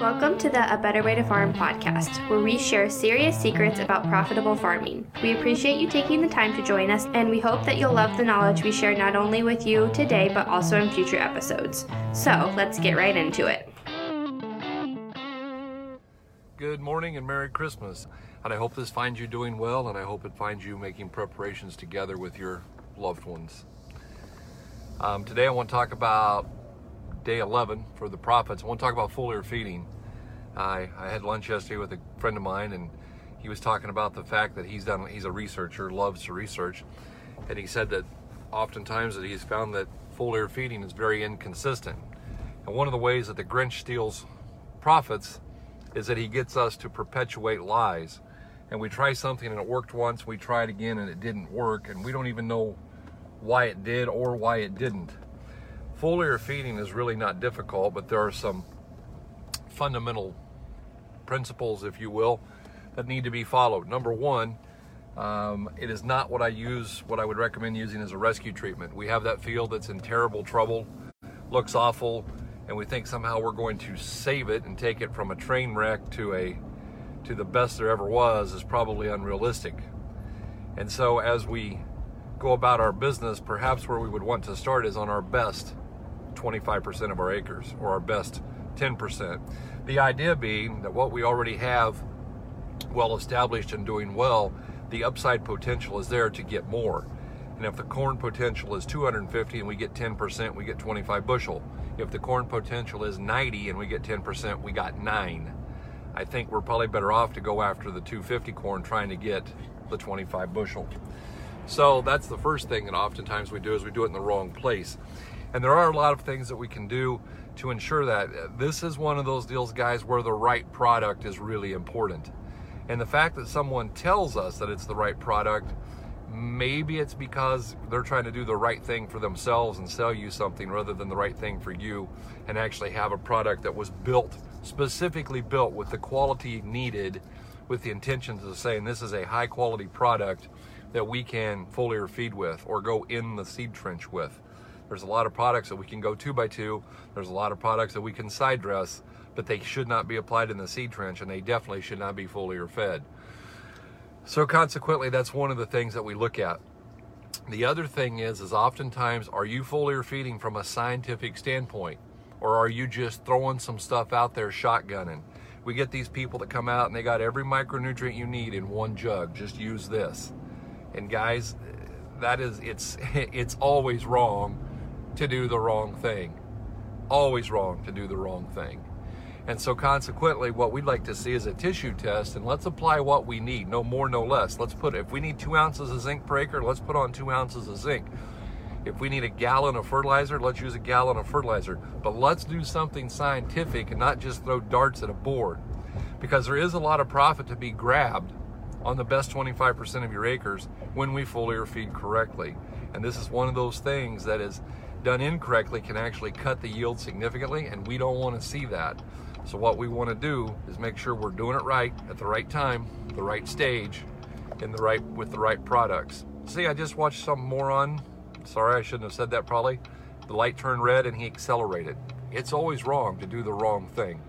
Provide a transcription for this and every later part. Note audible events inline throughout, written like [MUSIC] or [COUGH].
Welcome to the A Better Way to Farm podcast, where we share serious secrets about profitable farming. We appreciate you taking the time to join us, and we hope that you'll love the knowledge we share not only with you today, but also in future episodes. So let's get right into it. Good morning and Merry Christmas. And I hope this finds you doing well, and I hope it finds you making preparations together with your loved ones. Um, today I want to talk about day 11 for the profits. I want to talk about foliar feeding. I, I had lunch yesterday with a friend of mine, and he was talking about the fact that he's done. He's a researcher, loves to research, and he said that oftentimes that he's found that foliar feeding is very inconsistent. And one of the ways that the Grinch steals profits is that he gets us to perpetuate lies. And we try something and it worked once, we try it again and it didn't work, and we don't even know why it did or why it didn't. Foliar feeding is really not difficult, but there are some fundamental principles, if you will, that need to be followed. Number one, um, it is not what I use, what I would recommend using as a rescue treatment. We have that field that's in terrible trouble, looks awful, and we think somehow we're going to save it and take it from a train wreck to a to the best there ever was is probably unrealistic. And so as we go about our business, perhaps where we would want to start is on our best 25% of our acres or our best 10%. The idea being that what we already have well established and doing well, the upside potential is there to get more. And if the corn potential is 250 and we get 10%, we get 25 bushel. If the corn potential is 90 and we get 10%, we got nine. I think we're probably better off to go after the 250 corn trying to get the 25 bushel. So that's the first thing that oftentimes we do is we do it in the wrong place. And there are a lot of things that we can do to ensure that. This is one of those deals, guys, where the right product is really important. And the fact that someone tells us that it's the right product, maybe it's because they're trying to do the right thing for themselves and sell you something rather than the right thing for you and actually have a product that was built, specifically built with the quality needed, with the intentions of saying this is a high quality product that we can foliar feed with or go in the seed trench with. There's a lot of products that we can go two by two. There's a lot of products that we can side dress, but they should not be applied in the seed trench and they definitely should not be foliar fed. So consequently, that's one of the things that we look at. The other thing is, is oftentimes, are you foliar feeding from a scientific standpoint? Or are you just throwing some stuff out there shotgunning? We get these people that come out and they got every micronutrient you need in one jug. Just use this. And guys, that is it's [LAUGHS] it's always wrong to do the wrong thing. Always wrong to do the wrong thing. And so, consequently, what we'd like to see is a tissue test, and let's apply what we need, no more, no less. Let's put, if we need two ounces of zinc per acre, let's put on two ounces of zinc. If we need a gallon of fertilizer, let's use a gallon of fertilizer. But let's do something scientific and not just throw darts at a board. Because there is a lot of profit to be grabbed on the best 25% of your acres when we foliar feed correctly. And this is one of those things that is done incorrectly can actually cut the yield significantly, and we don't want to see that. So what we want to do is make sure we're doing it right at the right time, the right stage, in the right with the right products. See, I just watched some moron. Sorry, I shouldn't have said that probably. The light turned red and he accelerated. It's always wrong to do the wrong thing.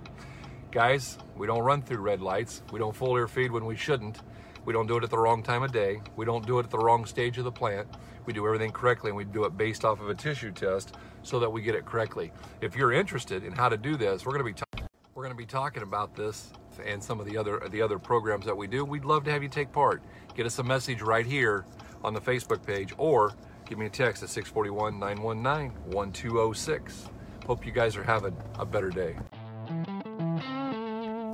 Guys, we don't run through red lights. We don't foliar feed when we shouldn't. We don't do it at the wrong time of day. We don't do it at the wrong stage of the plant. We do everything correctly and we do it based off of a tissue test so that we get it correctly. If you're interested in how to do this, we're going to be talking we're going to be talking about this and some of the other the other programs that we do. We'd love to have you take part. Get us a message right here on the Facebook page or give me a text at 641-919-1206. Hope you guys are having a better day.